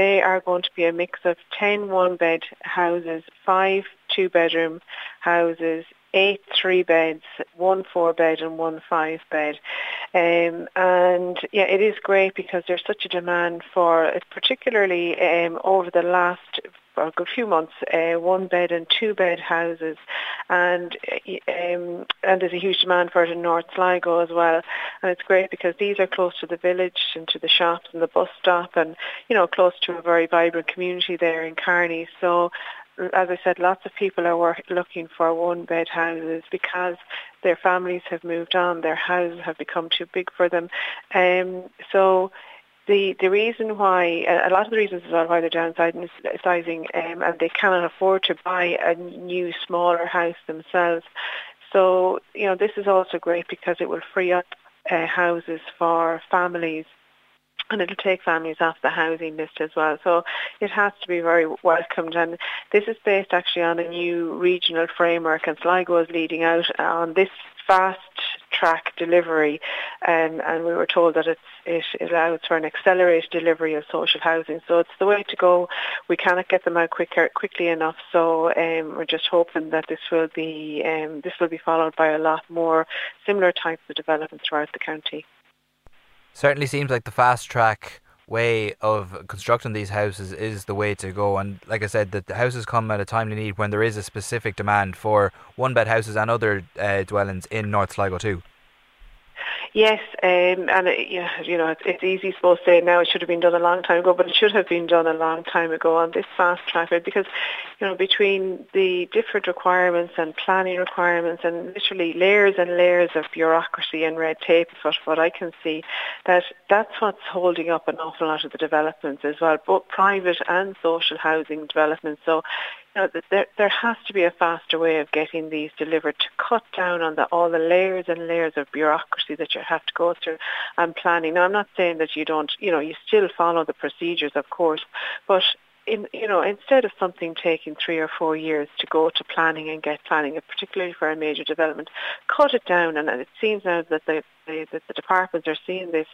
they are going to be a mix of 10 one-bed houses, five two-bedroom houses, eight three beds, one four bed and one five bed. Um, and yeah, it is great because there's such a demand for it, particularly um, over the last a good few months, uh, one bed and two bed houses, and um, and there's a huge demand for it in North Sligo as well. And it's great because these are close to the village and to the shops and the bus stop, and you know close to a very vibrant community there in Carney. So as I said, lots of people are work, looking for one-bed houses because their families have moved on, their houses have become too big for them. Um, so the the reason why a lot of the reasons as well why they're downsizing um, and they cannot afford to buy a new smaller house themselves. So you know this is also great because it will free up uh, houses for families and it'll take families off the housing list as well. So it has to be very welcomed and this is based actually on a new regional framework and Sligo is leading out on this fast track delivery um, and we were told that it allows for an accelerated delivery of social housing. So it's the way to go. We cannot get them out quicker, quickly enough. So um, we're just hoping that this will be um, this will be followed by a lot more similar types of developments throughout the county. Certainly seems like the fast track way of constructing these houses is the way to go. And like I said, that the houses come at a timely need when there is a specific demand for one bed houses and other uh, dwellings in North Sligo too. Yes, um, and it, you know it's, it's easy to say now it should have been done a long time ago, but it should have been done a long time ago on this fast track because you know between the different requirements and planning requirements and literally layers and layers of bureaucracy and red tape, what what I can see, that that's what's holding up an awful lot of the developments as well, both private and social housing developments. So know, there, there has to be a faster way of getting these delivered to cut down on the, all the layers and layers of bureaucracy that you have to go through and planning. Now, I'm not saying that you don't, you know, you still follow the procedures, of course, but in, you know, instead of something taking three or four years to go to planning and get planning, particularly for a major development, cut it down. And it seems now that the, that the departments are seeing this